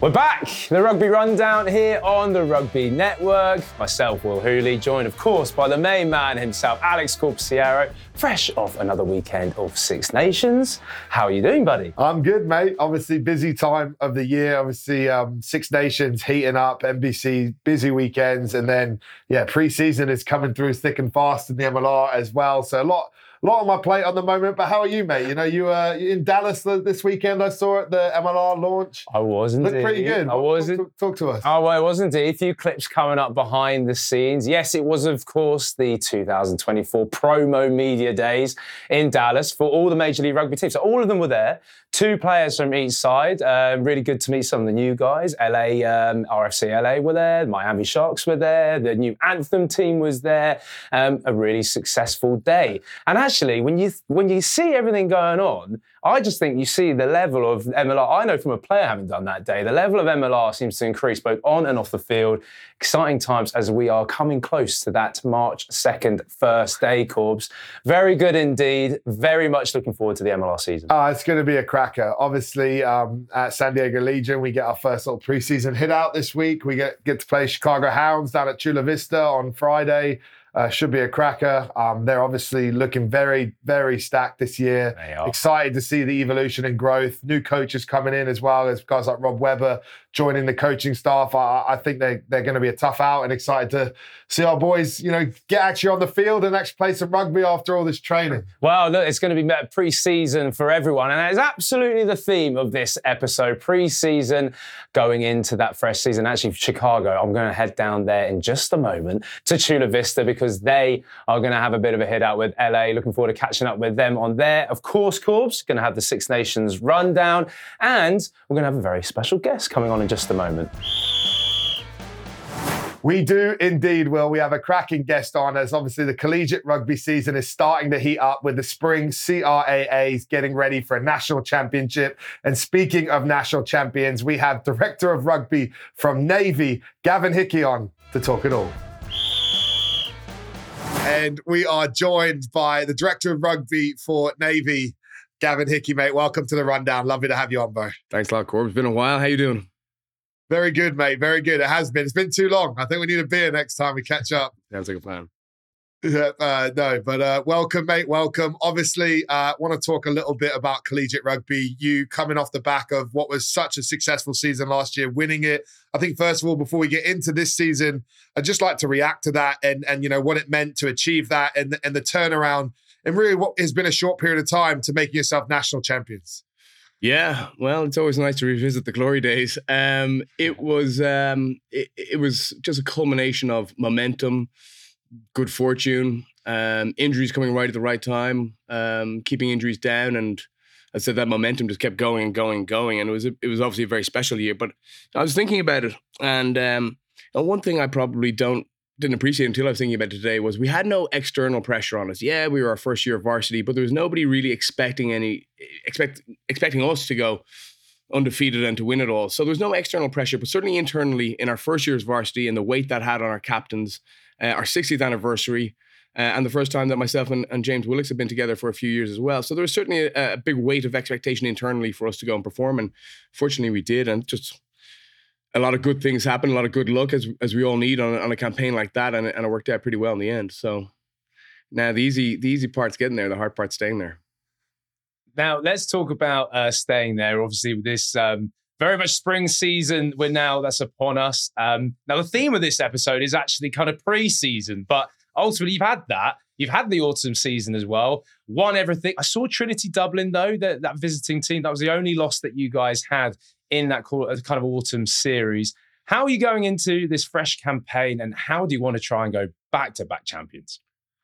We're back, the Rugby Rundown here on the Rugby Network. Myself, Will Hooley, joined of course by the main man himself, Alex Corbisiero, fresh off another weekend of Six Nations. How are you doing, buddy? I'm good, mate. Obviously, busy time of the year. Obviously, um, Six Nations heating up, NBC busy weekends, and then yeah, pre-season is coming through thick and fast in the MLR as well. So a lot a lot on my plate on the moment. But how are you, mate? You know, you were uh, in Dallas this weekend. I saw at the MLR launch. I was not Looked pretty good. I was. Talk, talk, talk, to us. Oh, well, it was indeed. A few clips coming up behind the scenes. Yes, it was, of course, the 2024 promo media days in Dallas for all the Major League Rugby teams. So all of them were there. Two players from each side. Uh, really good to meet some of the new guys. LA, um, RFC LA were there. Miami Sharks were there. The new Anthem team was there. Um, a really successful day. And actually, when you when you see everything going on, I just think you see the level of MLR. I know from a player having done that day, the level of MLR seems to increase both on and off the field. Exciting times as we are coming close to that March 2nd first day, Corbs. Very good indeed. Very much looking forward to the MLR season. Oh, it's going to be a cracker. Obviously, um, at San Diego Legion, we get our first little preseason hit out this week. We get, get to play Chicago Hounds down at Chula Vista on Friday. Uh, should be a cracker. Um, they're obviously looking very, very stacked this year. Excited to see the evolution and growth. New coaches coming in as well as guys like Rob Webber joining the coaching staff. I, I think they, they're going to be a tough out and excited to see our boys, you know, get actually on the field and actually play some rugby after all this training. Well, look, it's going to be pre-season for everyone. And that is absolutely the theme of this episode. Pre-season going into that fresh season. Actually, Chicago, I'm going to head down there in just a moment to Chula Vista because they are going to have a bit of a hit out with LA. Looking forward to catching up with them on there. Of course, Corbs, going to have the Six Nations rundown. And we're going to have a very special guest coming on in just a moment. We do indeed, Will. We have a cracking guest on as obviously the collegiate rugby season is starting to heat up with the spring CRAAs getting ready for a national championship. And speaking of national champions, we have Director of Rugby from Navy, Gavin Hickie on to talk it all. And we are joined by the Director of Rugby for Navy, Gavin Hickie, mate. Welcome to the rundown. Lovely to have you on, bro. Thanks a lot, Corb. It's been a while. How you doing? Very good, mate. Very good. It has been. It's been too long. I think we need a beer next time we catch up. Sounds like a plan. Uh, no, but uh, welcome, mate. Welcome. Obviously, uh, want to talk a little bit about collegiate rugby. You coming off the back of what was such a successful season last year, winning it. I think first of all, before we get into this season, I'd just like to react to that and and you know what it meant to achieve that and and the turnaround and really what has been a short period of time to making yourself national champions. Yeah, well, it's always nice to revisit the glory days. Um, it was um, it, it, was just a culmination of momentum, good fortune, um, injuries coming right at the right time, um, keeping injuries down, and I said that momentum just kept going and going and going. And it was a, it was obviously a very special year. But I was thinking about it, and um, one thing I probably don't didn't appreciate until I was thinking about it today was we had no external pressure on us. Yeah, we were our first year of varsity, but there was nobody really expecting any expect expecting us to go undefeated and to win it all. So there was no external pressure, but certainly internally in our first year's varsity and the weight that had on our captains, uh, our 60th anniversary, uh, and the first time that myself and, and, James Willicks have been together for a few years as well. So there was certainly a, a big weight of expectation internally for us to go and perform, and fortunately we did, and just a lot of good things happen, a lot of good luck as as we all need on, on a campaign like that, and, and it worked out pretty well in the end. So now the easy the easy part's getting there, the hard part's staying there. Now let's talk about uh, staying there. Obviously, with this um, very much spring season, we're now that's upon us. Um, now the theme of this episode is actually kind of pre-season, but ultimately you've had that. You've had the autumn season as well. Won everything. I saw Trinity Dublin though, that, that visiting team. That was the only loss that you guys had in that uh, kind of autumn series. How are you going into this fresh campaign, and how do you want to try and go back to back champions?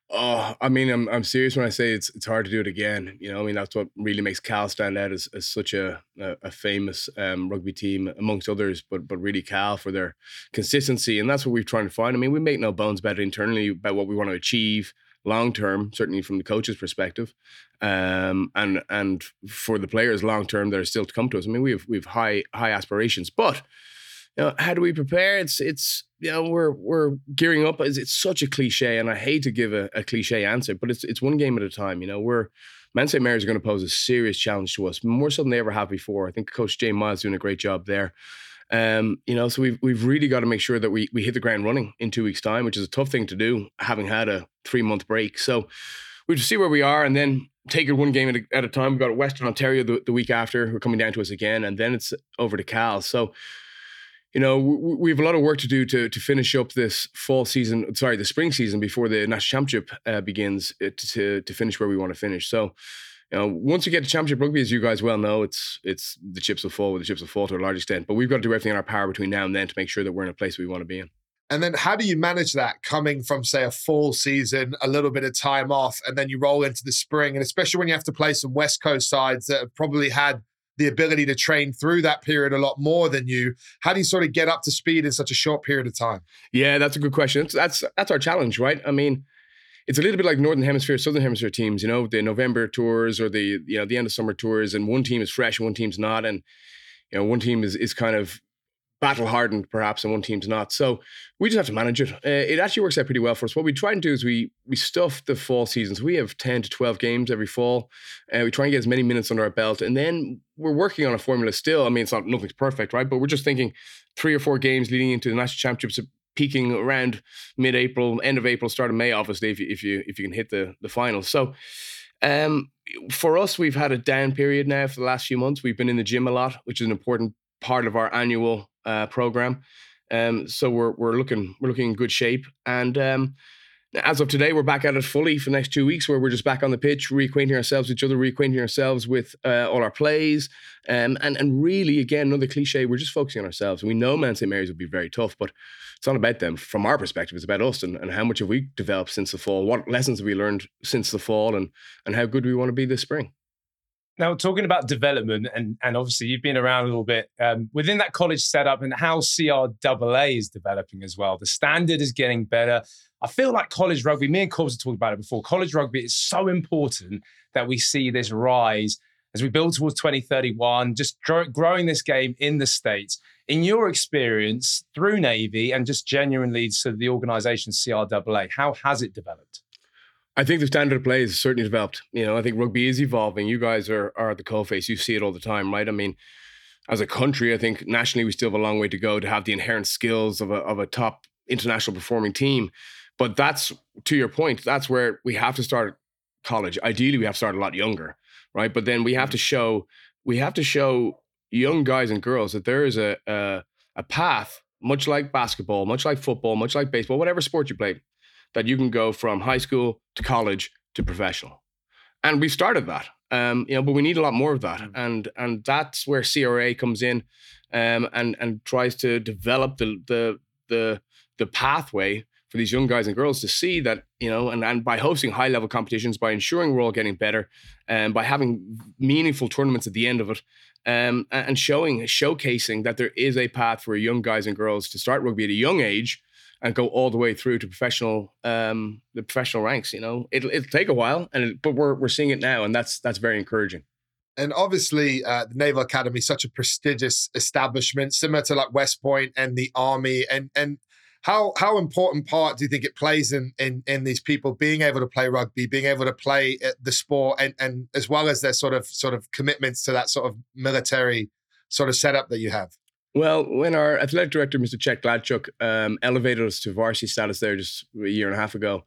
Oh, I mean, I'm I'm serious when I say it's it's hard to do it again. You know, I mean that's what really makes Cal stand out as, as such a a, a famous um, rugby team amongst others, but but really Cal for their consistency, and that's what we're trying to find. I mean, we make no bones about it internally about what we want to achieve long term, certainly from the coach's perspective, um, and and for the players long term that are still to come to us. I mean, we have we have high high aspirations, but you know, how do we prepare? It's it's you know we're we're gearing up. It's, it's such a cliche, and I hate to give a, a cliche answer, but it's it's one game at a time. You know, we're Mount St. Mary's are going to pose a serious challenge to us, more so than they ever have before. I think Coach Jay Miles doing a great job there. Um, you know, so we've we've really got to make sure that we we hit the ground running in two weeks' time, which is a tough thing to do, having had a three month break. So we just see where we are, and then take it one game at a, at a time. We've got Western Ontario the, the week after, who are coming down to us again, and then it's over to Cal. So you know, we, we have a lot of work to do to to finish up this fall season. Sorry, the spring season before the national championship uh, begins uh, to to finish where we want to finish. So, you know, once you get to championship rugby, as you guys well know, it's it's the chips will fall. Where the chips will fall to a large extent. But we've got to do everything in our power between now and then to make sure that we're in a place we want to be in. And then how do you manage that coming from, say, a fall season, a little bit of time off, and then you roll into the spring? And especially when you have to play some West Coast sides that have probably had the ability to train through that period a lot more than you. How do you sort of get up to speed in such a short period of time? Yeah, that's a good question. That's that's our challenge, right? I mean, it's a little bit like Northern Hemisphere, Southern Hemisphere teams. You know, the November tours or the you know the end of summer tours, and one team is fresh, and one team's not, and you know one team is is kind of battle hardened perhaps and one team's not. So we just have to manage it. Uh, it actually works out pretty well for us. What we try and do is we we stuff the fall seasons. We have 10 to 12 games every fall and uh, we try and get as many minutes under our belt and then we're working on a formula still. I mean it's not nothing's perfect right? But we're just thinking three or four games leading into the national championships peaking around mid-april end of april start of may obviously if you if you if you can hit the the finals so um, for us, we've had a down period now for the last few months. We've been in the gym a lot, which is an important part of our annual uh, program. Um, so we're we're looking we're looking in good shape. And um, as of today, we're back at it fully for the next two weeks, where we're just back on the pitch, reacquainting ourselves with each other, reacquainting ourselves with uh, all our plays, um, and and really, again, another cliche, we're just focusing on ourselves. We know Mount St Mary's will be very tough, but it's not about them. From our perspective, it's about us and, and how much have we developed since the fall, what lessons have we learned since the fall, and and how good we want to be this spring. Now, talking about development, and, and obviously you've been around a little bit um, within that college setup and how CRAA is developing as well. The standard is getting better. I feel like college rugby, me and Corbs have talked about it before. College rugby is so important that we see this rise as we build towards 2031, just growing this game in the States. In your experience through Navy and just genuinely to the organization CRAA, how has it developed? I think the standard of play has certainly developed. You know, I think rugby is evolving. You guys are are the co-face. You see it all the time, right? I mean, as a country, I think nationally we still have a long way to go to have the inherent skills of a of a top international performing team. But that's to your point. That's where we have to start college. Ideally, we have to start a lot younger, right? But then we have to show we have to show young guys and girls that there is a a, a path, much like basketball, much like football, much like baseball, whatever sport you play that you can go from high school to college to professional. And we started that, um, you know, but we need a lot more of that, mm. and and that's where CRAA comes in, um, and and tries to develop the the the the pathway for these young guys and girls to see that you know, and and by hosting high level competitions, by ensuring we're all getting better, and by having meaningful tournaments at the end of it, um, and showing showcasing that there is a path for young guys and girls to start rugby at a young age and go all the way through to professional um, the professional ranks. You know, it'll it'll take a while, and it, but we're we're seeing it now, and that's that's very encouraging. And obviously, uh, the Naval Academy is such a prestigious establishment, similar to like West Point and the Army. And and how how important part do you think it plays in in in these people being able to play rugby, being able to play the sport, and and as well as their sort of sort of commitments to that sort of military sort of setup that you have? Well, when our athletic director, Mr. Chet Gladchuk, um, elevated us to varsity status there just a year and a half ago,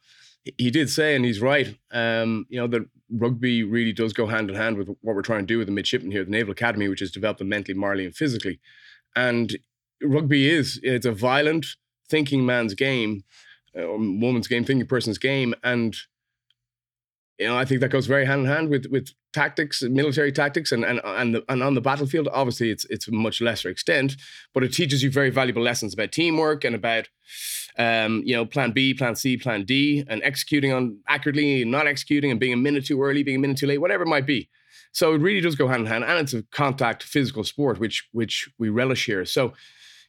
he did say, and he's right, um, you know, that rugby really does go hand in hand with what we're trying to do with the midshipmen here, the Naval Academy, which is develop them mentally, morally, and physically. And rugby is, it's a violent, thinking man's game, or woman's game, thinking person's game. And you know, I think that goes very hand in hand with with tactics, military tactics, and and and, the, and on the battlefield. Obviously, it's it's a much lesser extent, but it teaches you very valuable lessons about teamwork and about um, you know plan B, plan C, plan D, and executing on accurately, not executing, and being a minute too early, being a minute too late, whatever it might be. So it really does go hand in hand, and it's a contact physical sport, which which we relish here. So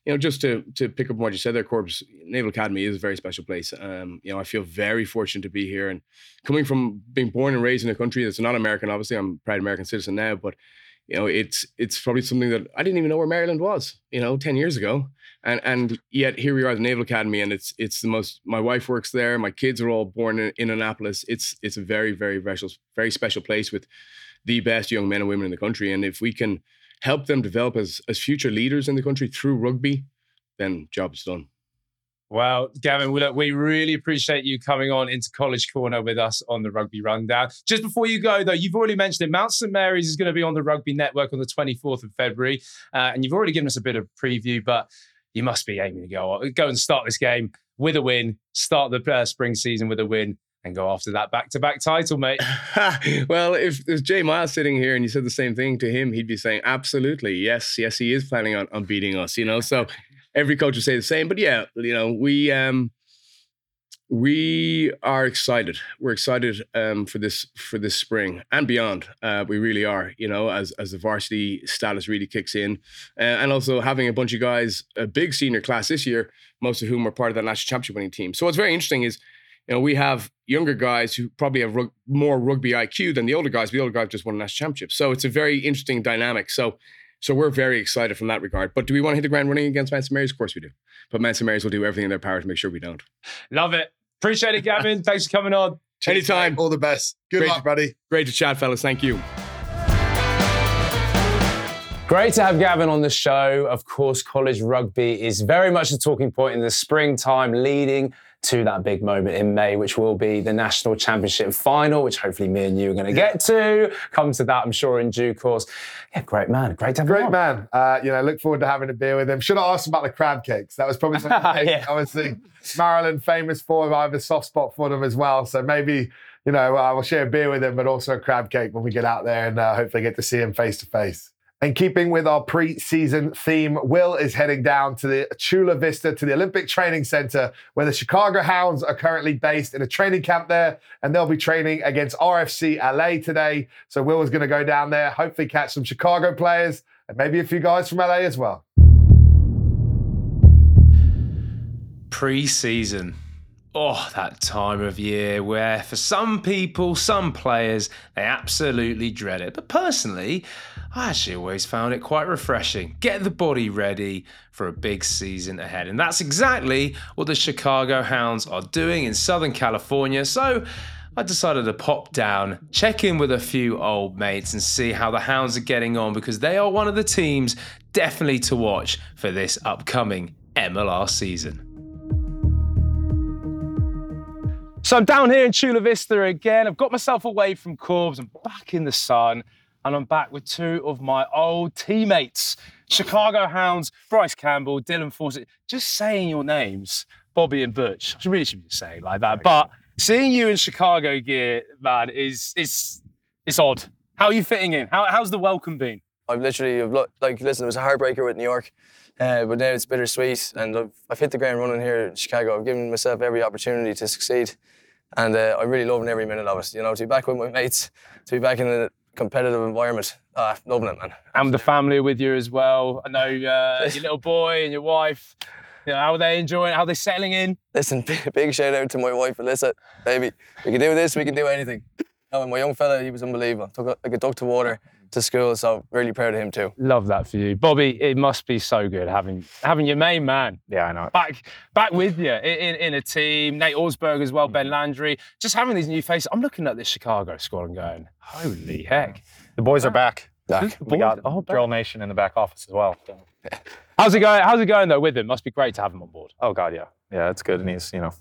you know, just to to pick up on what you said there, Corbs, Naval Academy is a very special place. Um, you know, I feel very fortunate to be here and coming from being born and raised in a country that's not American. Obviously, I'm a proud American citizen now, but you know, it's it's probably something that I didn't even know where Maryland was. You know, ten years ago, and and yet here we are at the Naval Academy, and it's it's the most. My wife works there. My kids are all born in, in Annapolis. It's it's a very very special very special place with the best young men and women in the country, and if we can help them develop as as future leaders in the country through rugby, then job's done. Well, Gavin, we, look, we really appreciate you coming on into College Corner with us on the Rugby Rundown. Just before you go, though, you've already mentioned it. Mount St Mary's is going to be on the Rugby Network on the 24th of February, uh, and you've already given us a bit of preview, but you must be aiming to go go and start this game with a win, start the uh, spring season with a win, and go after that back-to-back title, mate. well, if there's Jay Miles sitting here and you said the same thing to him, he'd be saying, absolutely, yes, yes, he is planning on, on beating us, you know. So every coach would say the same. But yeah, you know, we um we are excited. We're excited um, for this for this spring and beyond. Uh, we really are. You know, as as the varsity status really kicks in, uh, and also having a bunch of guys, a big senior class this year, most of whom are part of that national championship winning team. So what's very interesting is, you know, we have younger guys who probably have rug- more rugby IQ than the older guys. But the older guys just won a national championship. So it's a very interesting dynamic. So. So we're very excited from that regard. But do we want to hit the ground running against Mount St Mary's? Of course we do. But Mount St Mary's will do everything in their power to make sure we don't. Love it. Appreciate it, Gavin. Thanks for coming on. Anytime. All the best. Good Great. luck, buddy. Great to chat, fellas. Thank you. Great to have Gavin on the show. Of course, college rugby is very much a talking point in the springtime, leading to that big moment in May, which will be the national championship final, which hopefully me and you are going to get to. Come to that, I'm sure, in due course. Yeah, great man. Great to have Great man. Uh, you know, look forward to having a beer with him. Should I ask him about the crab cakes. That was probably something Yeah. obviously Maryland famous for. I have a soft spot for them as well. So maybe, you know, I will share a beer with him, but also a crab cake when we get out there and uh, hopefully get to see him face to face. And keeping with our pre-season theme, Will is heading down to the Chula Vista to the Olympic Training Center, where the Chicago Hounds are currently based in a training camp there, and they'll be training against RFC LA today. So Will is going to go down there, hopefully catch some Chicago players and maybe a few guys from LA as well. Pre season. Oh, that time of year where for some people, some players, they absolutely dread it. But personally, I actually always found it quite refreshing. Get the body ready for a big season ahead. And that's exactly what the Chicago Hounds are doing in Southern California. So I decided to pop down, check in with a few old mates, and see how the Hounds are getting on because they are one of the teams definitely to watch for this upcoming MLR season. So I'm down here in Chula Vista again. I've got myself away from Corbs. I'm back in the sun, and I'm back with two of my old teammates, Chicago Hounds, Bryce Campbell, Dylan Fawsitt. Just saying your names, Bobby and Butch. I really shouldn't be saying like that, but seeing you in Chicago gear, man, is is it's odd. How are you fitting in? How, how's the welcome been? I've literally, like, listen, it was a heartbreaker with New York, uh, but now it's bittersweet, and I've, I've hit the ground running here in Chicago. I've given myself every opportunity to succeed, and uh, I'm really loving every minute of it. You know, to be back with my mates, to be back in a competitive environment, ah, loving it, man. And the family with you as well. I know uh, your little boy and your wife. You know, how are they enjoying? How are they settling in? Listen, big, big shout out to my wife, Alyssa. Baby, we can do this, we can do anything. Oh, and my young fella, he was unbelievable. Took a, like a duck to water to school, so really proud of him too. Love that for you, Bobby. It must be so good having having your main man. Yeah, I know. Back back with you in, in, in a team. Nate Augspurger as well, Ben mm-hmm. Landry. Just having these new faces. I'm looking at this Chicago squad and going, holy heck. The boys are back. Back. We got Oh. Drill Nation in the back office as well. How's it going? How's it going though with him? Must be great to have him on board. Oh God, yeah, yeah, it's good, and he's you know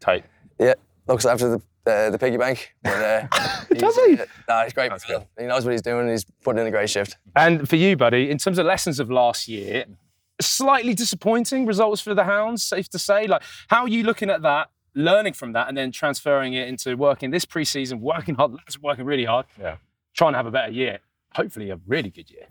tight. Yeah, looks after the uh, the piggy bank. But, uh, Does he? Uh, nah, he's great. man. He knows what he's doing. He's putting in a great shift. And for you, buddy, in terms of lessons of last year, slightly disappointing results for the Hounds, safe to say. Like, how are you looking at that, learning from that, and then transferring it into working this preseason, working hard, lads working really hard, Yeah. trying to have a better year, hopefully a really good year.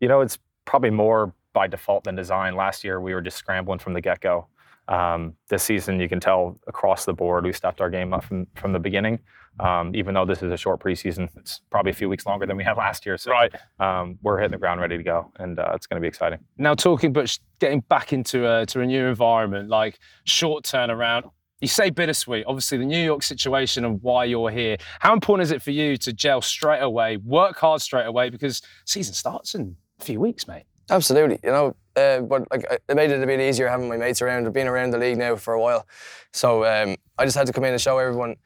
You know, it's probably more by default than design. Last year we were just scrambling from the get go. Um, this season, you can tell across the board, we stepped our game up from, from the beginning. Um, even though this is a short preseason, it's probably a few weeks longer than we had last year. So Right. um, we're hitting the ground ready to go, and uh, it's going to be exciting. Now, talking, but getting back into a, to a new environment, like short turnaround. You say bittersweet. Obviously, the New York situation and why you're here. How important is it for you to gel straight away, work hard straight away, because season starts in a few weeks, mate. Absolutely, you know. Uh, but like, it made it a bit easier having my mates around. I've been around the league now for a while, so um, I just had to come in and show everyone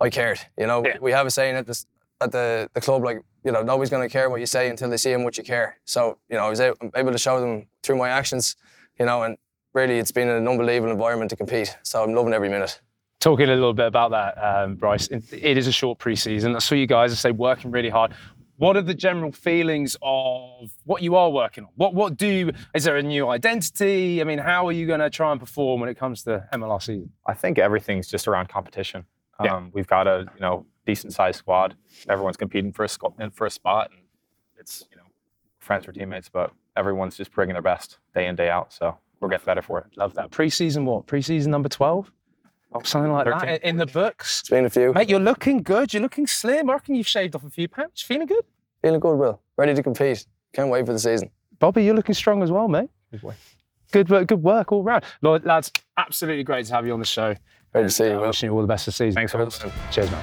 I cared. You know, Yeah. we have a saying at this at the, the club like you know, nobody's going to care what you say until they see how much you care. So, you know, I was able to show them through my actions, you know, and really it's been an unbelievable environment to compete. So I'm loving every minute. Talking a little bit about that, um, Bryce, it, it is a short preseason. I saw you guys, I say, working really hard. What are the general feelings of what you are working on? What what do is there a new identity? I mean, how are you going to try and perform when it comes to MLR season? I think everything's just around competition. Yeah. Um, we've got a you know decent sized squad. Everyone's competing for a sco- for a spot, and it's you know friends or teammates, but everyone's just bringing their best day in day out. So we're getting better for it. Love that. Preseason what? Preseason number 12? Or something like 13. that in the books. It's been a few. Mate, you're looking good. You're looking slim. I reckon you've shaved off a few pounds. Feeling good? Feeling good, Will. Ready to compete. Can't wait for the season. Bobby, you're looking strong as well, mate. Good work, good work all round. Lord, lads, absolutely great to have you on the show. Great to see you, Uh, Will. wishing you all the best this season. Thanks, Will. Cheers, man.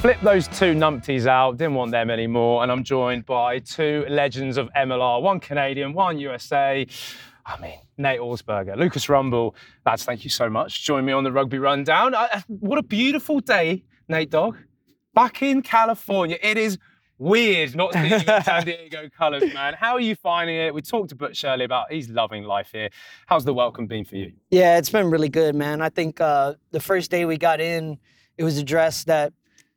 Flip those two numpties out, didn't want them anymore, and I'm joined by two legends of MLR, one Canadian, one USA. I mean, Nate Augspurger, Lucas Rumball. Lads, thank you so much. Join me on the rugby rundown. I, what a beautiful day, Nate Dog. Back in California. It is weird not seeing San Diego colours, man. How are you finding it? We talked to Butch earlier about he's loving life here. How's the welcome been for you? Yeah, it's been really good, man. I think uh, the first day we got in, it was addressed that,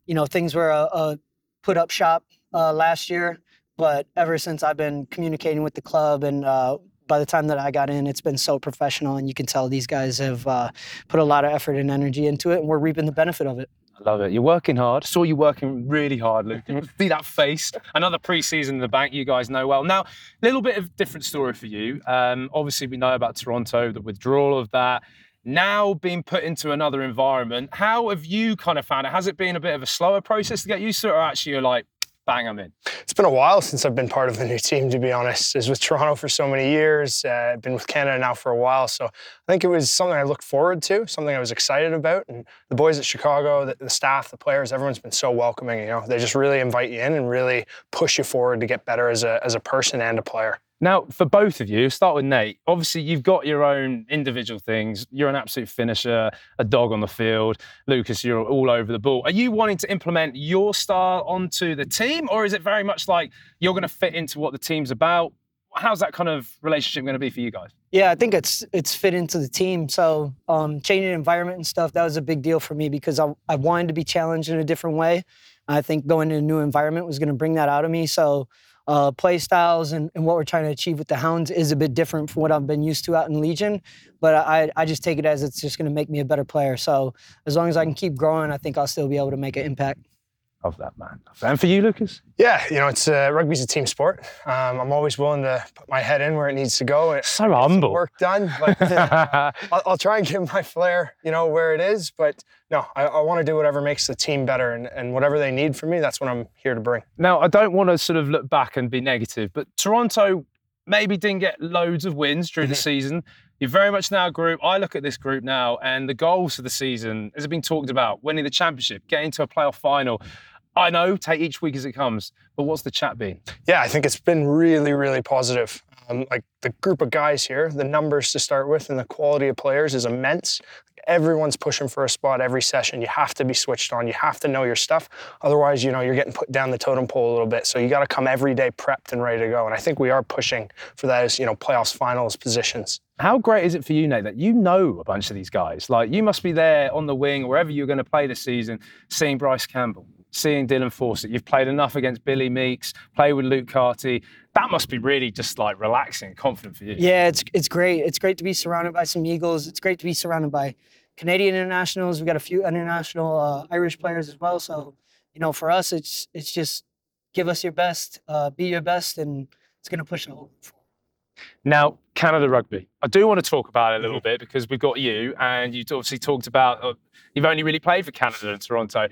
you know, things were a, a put up shop uh, last year. But ever since I've been communicating with the club, and uh, by the time that I got in, it's been so professional. And you can tell these guys have uh, put a lot of effort and energy into it, and we're reaping the benefit of it. I love it. You're working hard. Saw you working really hard, Luke. See that face. Another preseason in the bank. You guys know well. Now, a little bit of different story for you. Um, obviously, we know about Toronto, the withdrawal of that. Now being put into another environment. How have you kind of found it? Has it been a bit of a slower process to get used to it, or actually you're like, bang, I'm in? It's been a while since I've been part of a new team, to be honest. I was with Toronto for so many years. Uh, I've been with Canada now for a while. So I think it was something I looked forward to, something I was excited about. And the boys at Chicago, the, the staff, the players, everyone's been so welcoming. You know, they just really invite you in and really push you forward to get better as a, as a person and a player. Now, for both of you, start with Nate. Obviously, you've got your own individual things. You're an absolute finisher, a dog on the field. Lucas, you're all over the ball. Are you wanting to implement your style onto the team, or is it very much like you're going to fit into what the team's about? How's that kind of relationship going to be for you guys? Yeah, I think it's it's fit into the team. So um, changing environment and stuff that was a big deal for me because I, I wanted to be challenged in a different way. I think going to a new environment was going to bring that out of me. So uh, play styles and, and what we're trying to achieve with the Hounds is a bit different from what I've been used to out in Legion. But I, I just take it as it's just going to make me a better player. So as long as I can keep growing, I think I'll still be able to make an impact. Love that, man. And for you, Lucas? Yeah, you know, it's uh, rugby's a team sport. Um, I'm always willing to put my head in where it needs to go. and So humble. Work done, but uh, I'll, I'll try and give my flair, you know, where it is. But no, I, I want to do whatever makes the team better, and, and whatever they need from me, that's what I'm here to bring. Now, I don't want to sort of look back and be negative, but Toronto maybe didn't get loads of wins during the season. You're very much now a group. I look at this group now, and the goals for the season, as have been talked about, winning the championship, getting to a playoff final. I know, take each week as it comes, but what's the chat been? Yeah, I think it's been really, really positive. Um, like the group of guys here, the numbers to start with, and the quality of players is immense. Everyone's pushing for a spot every session. You have to be switched on. You have to know your stuff. Otherwise, you know, you're getting put down the totem pole a little bit. So you got to come every day prepped and ready to go. And I think we are pushing for those, you know, playoffs, finals positions. How great is it for you, Nate, that you know a bunch of these guys? Like you must be there on the wing, wherever you're going to play this season, seeing Bryce Campbell, seeing Dylan Fawsitt. You've played enough against Billy Meakes, play with Luke Carty. That must be really just like relaxing, and confident for you. Yeah, it's it's great. It's great to be surrounded by some Eagles. It's great to be surrounded by Canadian internationals. We've got a few international uh, Irish players as well. So, you know, for us, it's it's just give us your best, uh, be your best, and it's going to push the whole. Now, Canada rugby. I do want to talk about it a little bit because we've got you, and you obviously talked about uh, you've only really played for Canada and Toronto.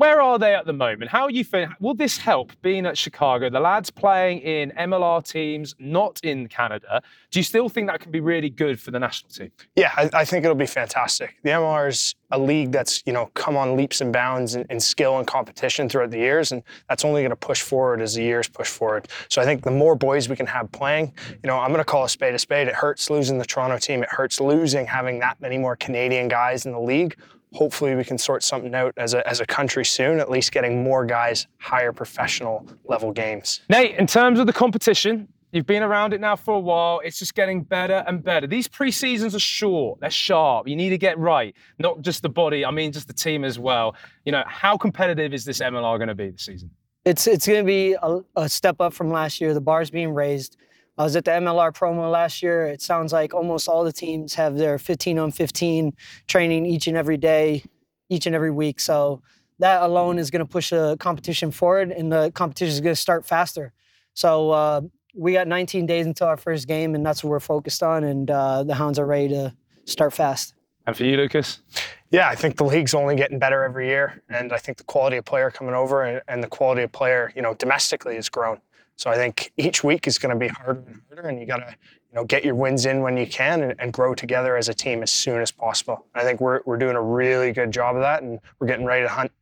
Where are they at the moment? How are you feeling? Will this help being at Chicago? The lads playing in MLR teams, not in Canada. Do you still think that can be really good for the national team? Yeah, I, I think it'll be fantastic. The MLR is a league that's you know come on leaps and bounds in, in skill and competition throughout the years, and that's only going to push forward as the years push forward. So I think the more boys we can have playing, you know, I'm going to call a spade a spade. It hurts losing the Toronto team. It hurts losing having that many more Canadian guys in the league. Hopefully we can sort something out as a, as a country soon, at least getting more guys higher professional level games. Nate, in terms of the competition, you've been around it now for a while. It's just getting better and better. These pre-seasons are short, they're sharp. You need to get right, not just the body, I mean just the team as well. You know, how competitive is this MLR going to be this season? It's it's going to be a, a step up from last year. The bar's being raised. I was at the MLR promo last year. It sounds like almost all the teams have their 15 on 15 training each and every day, each and every week. So that alone is going to push the competition forward, and the competition is going to start faster. So uh, we got 19 days until our first game, and that's what we're focused on. And uh, the Hounds are ready to start fast. And for you, Lucas? Yeah, I think the league's only getting better every year, and I think the quality of player coming over and, and the quality of player, you know, domestically has grown. So I think each week is going to be harder and harder, and you got to, you know, get your wins in when you can and, and, grow together as a team as soon as possible. I think we're we're doing a really good job of that, and we're getting ready to hunt.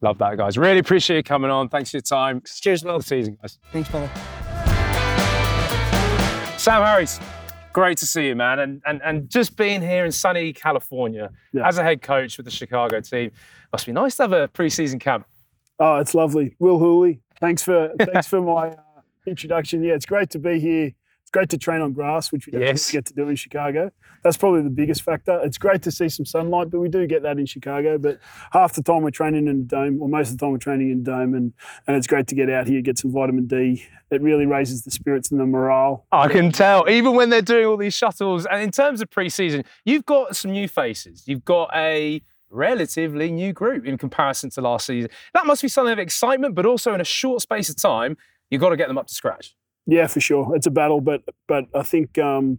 Love that, guys. Really appreciate you coming on. Thanks for your time. Cheers, Will. season, guys. Thanks, brother. Sam Harris, great to see you, man. And and and just being here in sunny California Yeah. as a head coach with the Chicago team must be nice to have a preseason camp. Oh, it's lovely. Will Hooley, thanks for thanks for my uh, introduction. Yeah, it's great to be here. It's great to train on grass, which we don't Yes. get to do in Chicago. That's probably the biggest factor. It's great to see some sunlight, but we do get that in Chicago. But half the time we're training in a dome, or most of the time we're training in a dome, and and it's great to get out here, get some vitamin D. It really raises the spirits and the morale. I can tell, even when they're doing all these shuttles. And in terms of preseason, you've got some new faces. You've got a relatively new group in comparison to last season. That must be something of excitement, but also in a short space of time, you've got to get them up to scratch. Yeah, for sure. It's a battle, but but I think um,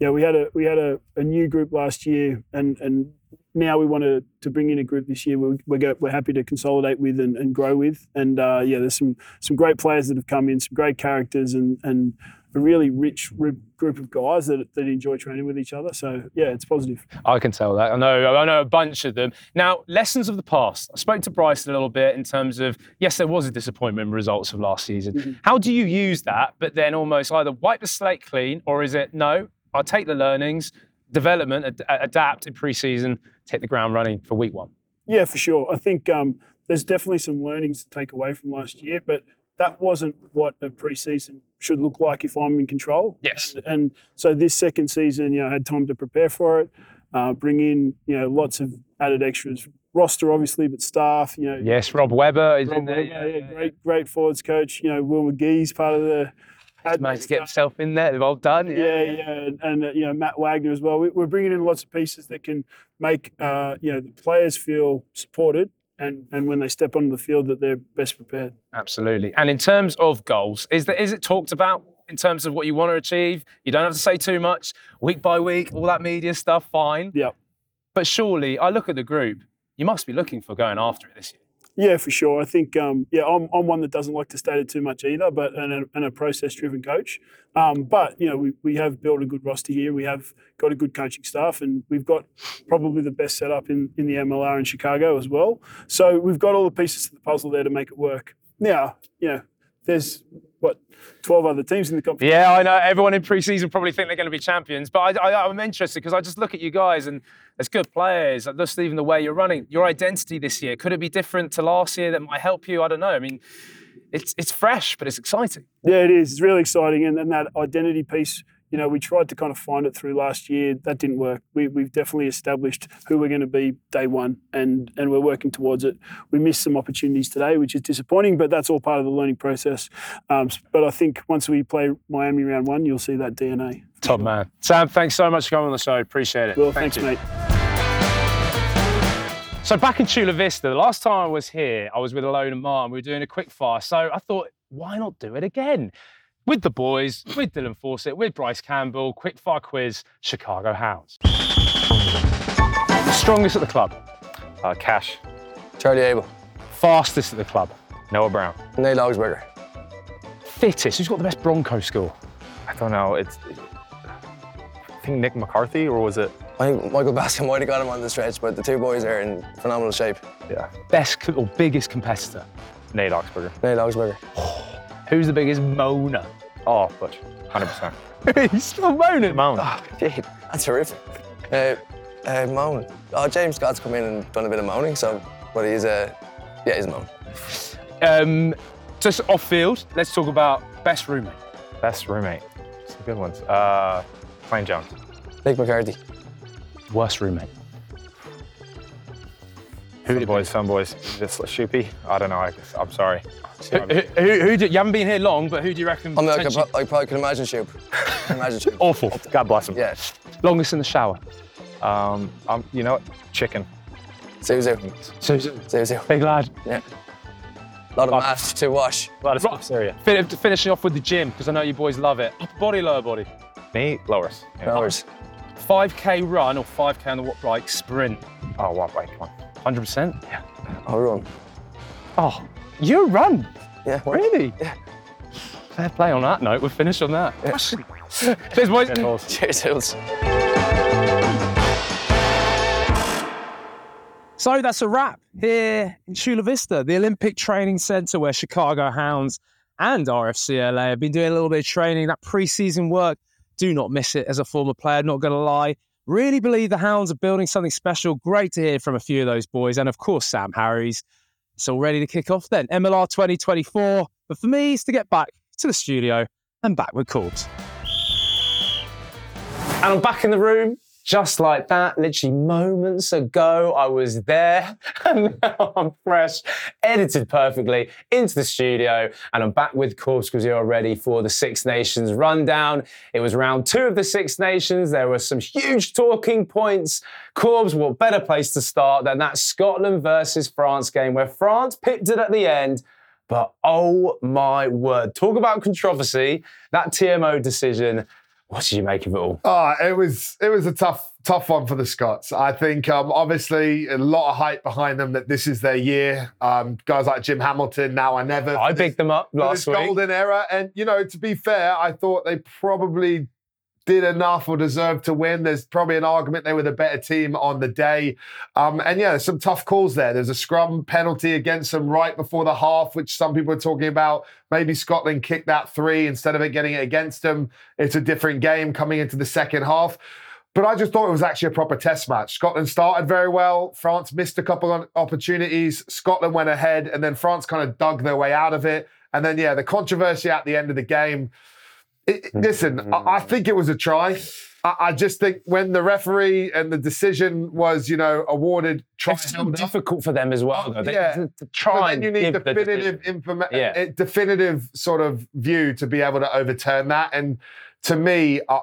yeah, we had a we had a, a new group last year, and and now we want to bring in a group this year. We're we're, go, we're happy to consolidate with and, and grow with, and uh, yeah, there's some some great players that have come in, some great characters, and and a really rich ri- group of guys that that enjoy training with each other. So yeah, it's positive. I can tell that. I know. I know a bunch of them. Now, lessons of the past. I spoke to Bryce a little bit in terms of yes, there was a disappointment in results of last season. How do you use that, but then almost either wipe the slate clean, or is it no? I'll take the learnings, development, ad- adapt in preseason, take the ground running for week one. Yeah, for sure. I think um, there's definitely some learnings to take away from last year, but that wasn't what a preseason should look like if I'm in control. Yes. And, and so this second season, you know, I had time to prepare for it, uh, bring in, you know, lots of added extras. Roster, obviously, but staff, you know. Yes, Rob Webber is in there. Webber, yeah, great, great forwards coach. You know, Will McGee's part of the. He's managed to get himself in there. They've all done. Yeah, yeah, and, and uh, you know Matt Wagner as well. We, we're bringing in lots of pieces that can make uh, you know the players feel supported, and and when they step onto the field, that they're best prepared. Absolutely. And in terms of goals, is there, is it talked about in terms of what you want to achieve? You don't have to say too much. Week by week, all that media stuff, fine. Yeah, But surely, I look at the group. You must be looking for going after it this year. Yeah, for sure. I think um, yeah, I'm, I'm one that doesn't like to state it too much either, but and a, and a process-driven coach. Um, but you know, we, we have built a good roster here. We have got a good coaching staff, and we've got probably the best setup in in the MLR in Chicago as well. So we've got all the pieces to the puzzle there to make it work. Now, you know, there's what 12 other teams in the competition. Yeah, I know. Everyone in preseason probably think they're going to be champions, but I, I, I'm interested because I just look at you guys and there's good players. Just even the way you're running, your identity this year could it be different to last year that might help you? I don't know. I mean, it's it's fresh, but it's exciting. Yeah, it is. It's really exciting. And then that identity piece, you know, we tried to kind of find it through last year. That didn't work. We, we've definitely established who we're going to be day one and, and we're working towards it. We missed some opportunities today, which is disappointing, but that's all part of the learning process. Um, but I think once we play Miami round one, you'll see that DNA. Top man. Sam, thanks so much for coming on the show. Appreciate it. Well, Thank thanks, you. mate. So back in Chula Vista, the last time I was here, I was with Alone and Martin. We were doing a quick fire. So I thought, why not do it again? With the boys, with Dylan Fawsitt, with Bryce Campbell, quick fire quiz, Chicago Hounds. Strongest at the club, Uh, Cash, Charlie Abel, fastest at the club, Noah Brown. Nate Augspurger, fittest. Who's got the best Bronco score? I don't know. It's I think Nick McCarthy or was it? I think Michael Baskin might have got him on the stretch, but the two boys are in phenomenal shape. Yeah, Best or biggest competitor? Nate Augspurger. Nate Augspurger. Who's the biggest moaner? Oh, Butch, 100%. He's still moaning. Moan. Oh, gee, that's horrific. Uh, Uh, moan. Oh, James Scott's come in and done a bit of moaning, so, but he's uh, yeah, he's a moan. Um, just off field, let's talk about best roommate. Best roommate. Some good ones. Uh, Plain Jones. Nick McCarthy. Worst roommate. Who some boys, some boys. Just Shoopy. I don't know. I, I'm sorry. Who, who, who do, you haven't been here long, but who do you reckon? I mean, I, could, potentially- I probably can imagine Shoop. Can imagine Shoop. Awful. God bless him. Yeah. Longest in the shower. Um, um, you know what? Chicken. Zuzu. Susan. Zuzu. Big lad. Yeah. A lot of masks to wash. A lot of stuff, Syria. Fin- finishing off with the gym, because I know you boys love it. Upper body, lower body. Me, lowers. Yeah. Hours. 5k run or 5k on the what bike sprint. Oh, what bike? Come on. 100%? Yeah. I'll run. Oh, you run? Yeah. Really? Yeah. Fair play on that note. We're finished on that. Cheers, boys. Good holes. Cheers, Hills. So that's a wrap here in Chula Vista, the Olympic Training Centre where Chicago Hounds and RFCLA have been doing a little bit of training, that preseason work. Do not miss it as a former player, not going to lie. Really believe the Hounds are building something special. Great to hear from a few of those boys. And of course, Sam Harris. It's all ready to kick off then. MLR 2024. But for me, it's to get back to the studio and back with Corbs. And I'm back in the room just like that. Literally moments ago, I was there. And now I'm fresh, edited perfectly into the studio. And I'm back with because you're ready for the Six Nations rundown. It was round two of the Six Nations. There were some huge talking points. Corbs, what better place to start than that Scotland versus France game where France picked it at the end. But oh my word, talk about controversy. That TMO decision. What did you make of it all? Oh, it was it was a tough tough one for the Scots. I think um, obviously a lot of hype behind them that this is their year. Um, guys like Jim Hamilton, now or never. I this- picked them up last this week. golden era, and you know, to be fair, I thought they probably did enough or deserved to win. There's probably an argument they were the better team on the day. Um, and yeah, there's some tough calls there. There's a scrum penalty against them right before the half, which some people are talking about. Maybe Scotland kicked that three instead of it getting it against them. It's a different game coming into the second half. But I just thought it was actually a proper test match. Scotland started very well. France missed a couple of opportunities. Scotland went ahead, and then France kind of dug their way out of it. And then, yeah, the controversy at the end of the game. It, listen, I, I hmm. think it was a try. I, I just think when the referee and the decision was, you know, awarded try It's so held up, difficult for them as well, oh, though. They, Yeah. to, to but try then you need give the decision. definitive information, Yeah. Eh, definitive sort of view to be able to overturn that. And to me, I,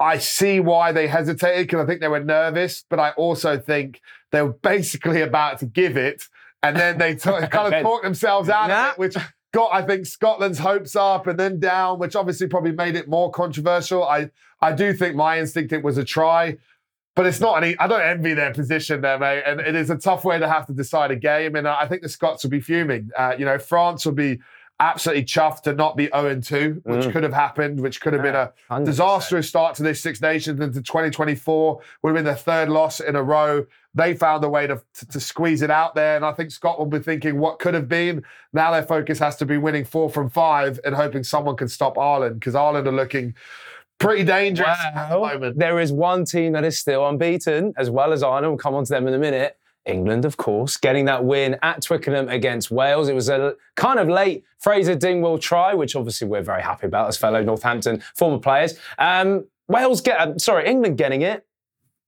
I- see why they hesitated because I think they were nervous, but I also think they were basically about to give it, and then they t- kind of talked themselves out Nah. of it, which got I think Scotland's hopes up and then down, which obviously probably made it more controversial. I I do think my instinct it was a try. But it's not any. I don't envy their position there, mate. And it is a tough way to have to decide a game. And I think the Scots will be fuming. Uh, you know, France will be absolutely chuffed to not be 0 2, which Mm. could have happened, which could have been a 100%. disastrous start to this Six Nations into 2024. Would have been the third loss in a row. They found a way to, to, to squeeze it out there. And I think Scotland will be thinking what could have been. Now their focus has to be winning four from five and hoping someone can stop Ireland because Ireland are looking pretty dangerous at the moment. there is one team that is still unbeaten, as well as Ireland. We'll come on to them in a minute. England, of course, getting that win at Twickenham against Wales. It was a kind of late Fraser Dingwall try, which obviously we're very happy about as fellow Northampton former players. Um, Wales get, uh, sorry, England getting it.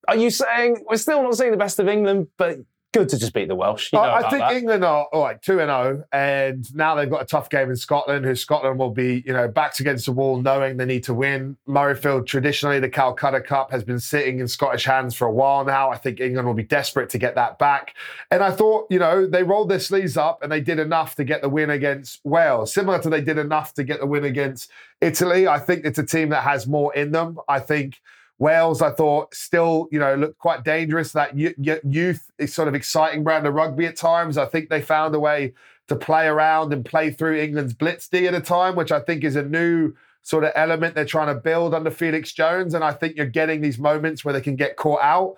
Are you saying we're still not seeing the best of England, but good to just beat the Welsh? You know I, I think that. England are all right, two and zero, and now they've got a tough game in Scotland. Who Scotland will be, you know, backs against the wall, knowing they need to win. Murrayfield, traditionally the Calcutta Cup, has been sitting in Scottish hands for a while now. I think England will be desperate to get that back. And I thought, you know, they rolled their sleeves up and they did enough to get the win against Wales, similar to they did enough to get the win against Italy. I think it's a team that has more in them. I think. Wales, I thought, still, you know, looked quite dangerous. That youth is sort of exciting brand of rugby at times. I think they found a way to play around and play through England's blitz D at a time, which I think is a new sort of element they're trying to build under Felix Jones. And I think you're getting these moments where they can get caught out.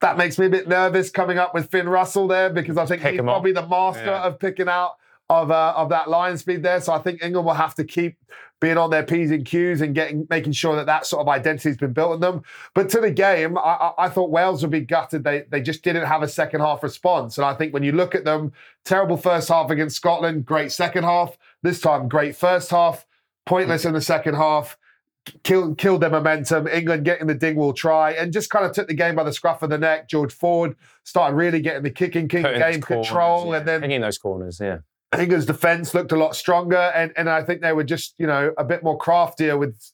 That makes me a bit nervous coming up with Finn Russell there because I think Pick he's probably the master Yeah. of picking out of uh, of that line speed there. So I think England will have to keep being on their p's and q's and getting making sure that that sort of identity has been built in them. But to the game, I, I, I thought Wales would be gutted. They they just didn't have a second half response. And I think when you look at them, terrible first half against Scotland, great second half. This time, great first half, pointless in the second half killed killed their momentum. England getting the Dingwall try and just kind of took the game by the scruff of the neck. George Ford started really getting the kicking, king Putting game corners, control, yeah. and then Hanging those corners, yeah. England's defense looked a lot stronger, and, and I think they were just you know a bit more craftier with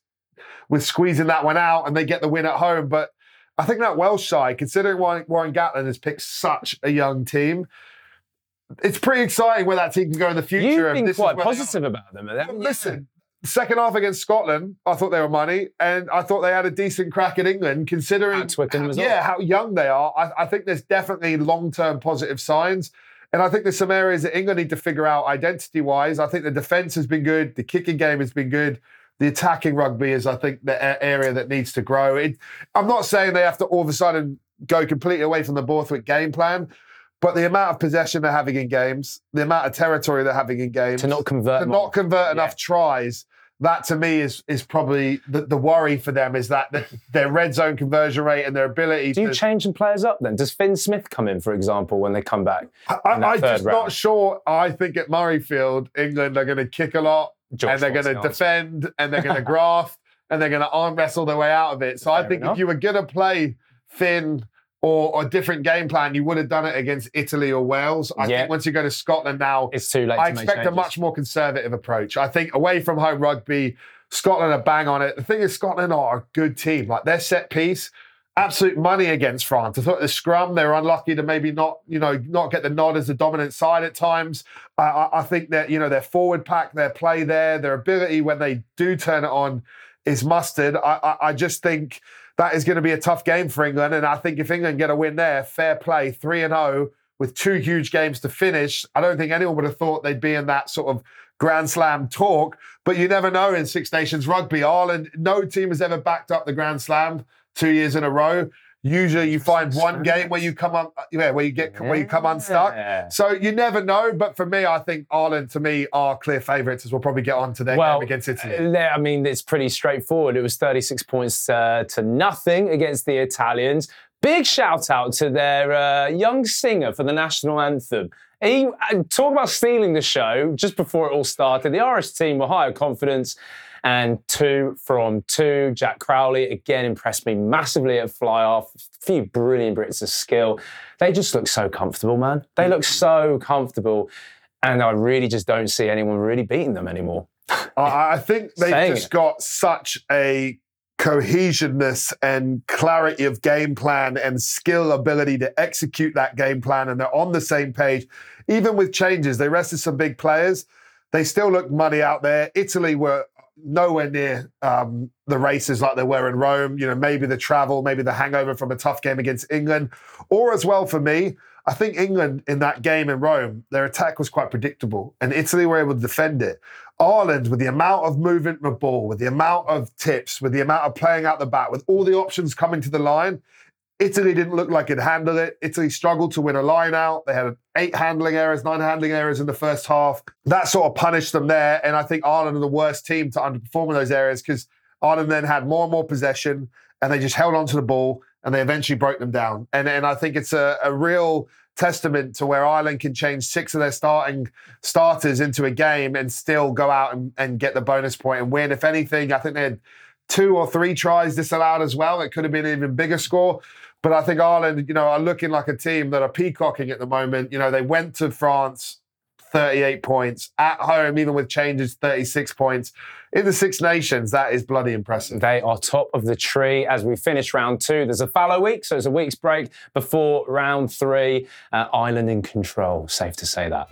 with squeezing that one out, and they get the win at home. But I think that Welsh side, considering Warren, Warren Gatland has picked such a young team, it's pretty exciting where that team can go in the future. You've been this quite where they are. positive about them. Listen, second half against Scotland, I thought they were money, and I thought they had a decent crack at England, considering as yeah how young they are. I, I think there's definitely long term positive signs. And I think there's some areas that England need to figure out identity wise. I think the defence has been good, the kicking game has been good. The attacking rugby is, I think, the a- area that needs to grow. It, I'm not saying they have to all of a sudden go completely away from the Borthwick game plan, but the amount of possession they're having in games, the amount of territory they're having in games, To not convert to them not convert Yeah. enough tries. That to me is is probably the, the worry for them is that the, their red zone conversion rate and their ability Do you to. change some players up then? Does Fin Smith come in, for example, when they come back? I, I'm just round? not sure. I think at Murrayfield, England are going to kick a lot Josh and they're going to answer. defend and they're going to graft and they're going to arm wrestle their way out of it. So I think enough. if you were going to play Fin or, a different game plan, you would have done it against Italy or Wales. I Yeah. think once you go to Scotland now, It's too late I to expect a much more conservative approach. I think away from home rugby, Scotland are bang on it. The thing is, Scotland are a good team. Like their set piece, absolute money against France. I thought the scrum, they were unlucky to maybe not, you know, not get the nod as the dominant side at times. I, I, I think that, you know, their forward pack, their play there, their ability when they do turn it on is mustard. I, I, I just think that is going to be a tough game for England. And I think if England get a win there, fair play, 3 and 0 with two huge games to finish, I don't think anyone would have thought they'd be in that sort of Grand Slam talk. But you never know in Six Nations rugby. Ireland, no team has ever backed up the Grand Slam two years in a row. Usually, you find one game where you come up, yeah, where you get where you come unstuck. So you never know. But for me, I think Ireland, to me, are clear favourites, as we'll probably get on to their Well, game against Italy. uh, I mean, it's pretty straightforward. It was 36 points uh, to nothing against the Italians. Big shout out to their uh, young singer for the national anthem. He uh, talk about stealing the show just before it all started. The Irish team were higher confidence and two from two. Jack Crowley again impressed me massively at fly half. A few brilliant bits of skill. They just look so comfortable, man. They look so comfortable. And I really just don't see anyone really beating them anymore. I, I think they've just it. got such a cohesionness and clarity of game plan and skill ability to execute that game plan, and they're on the same page. Even with changes, they rested some big players. They still look money out there. Italy were nowhere near um, the races like they were in Rome. You know, maybe the travel, maybe the hangover from a tough game against England, or as well for me. I think England in that game in Rome, their attack was quite predictable, and Italy were able to defend it. Ireland, with the amount of movement the ball, with the amount of tips, with the amount of playing out the back, with all the options coming to the line, Italy didn't look like it handled it. Italy struggled to win a line out. They had eight handling errors, nine handling errors in the first half. That sort of punished them there. And I think Ireland are the worst team to underperform in those areas because Ireland then had more and more possession and they just held on to the ball and they eventually broke them down. And, and I think it's a, a real testament to where Ireland can change six of their starting starters into a game and still go out and, and get the bonus point and win. If anything, I think they had two or three tries disallowed as well. It could have been an even bigger score. But I think Ireland, you know, are looking like a team that are peacocking at the moment. You know, they went to France 38 points at home, even with changes, 36 points. In the Six Nations, that is bloody impressive. They are top of the tree as we finish round two. There's a fallow week, so it's a week's break before round three. Uh, Ireland in control, safe to say that.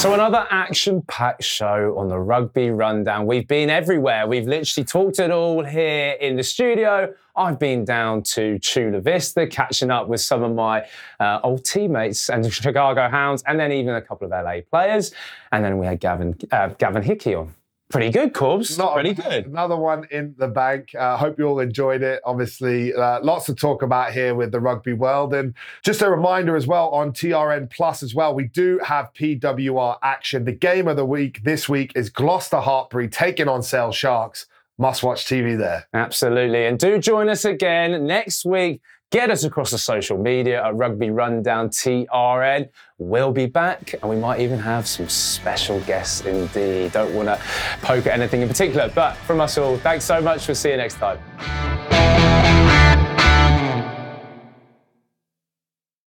So, another action packed show on the Rugby Rundown. We've been everywhere. We've literally talked it all here in the studio. I've been down to Chula Vista, catching up with some of my uh, old teammates and Chicago Hounds, and then even a couple of LA players. And then we had Gavin, uh, Gavin Hickie on. Pretty good, Corbs. Not Pretty good. Another one in the bank. Uh, hope you all enjoyed it. Obviously, uh, lots to talk about here with the rugby world. And just a reminder as well on TRN Plus as well, we do have PWR action. The game of the week this week is Gloucester Hartpury taking on Sale Sharks. Must watch TV there. Absolutely. And do join us again next week. Get us across the social media at Rugby Rundown TRN. We'll be back and we might even have some special guests indeed. Don't want to poke at anything in particular, but from us all, thanks so much. We'll see you next time.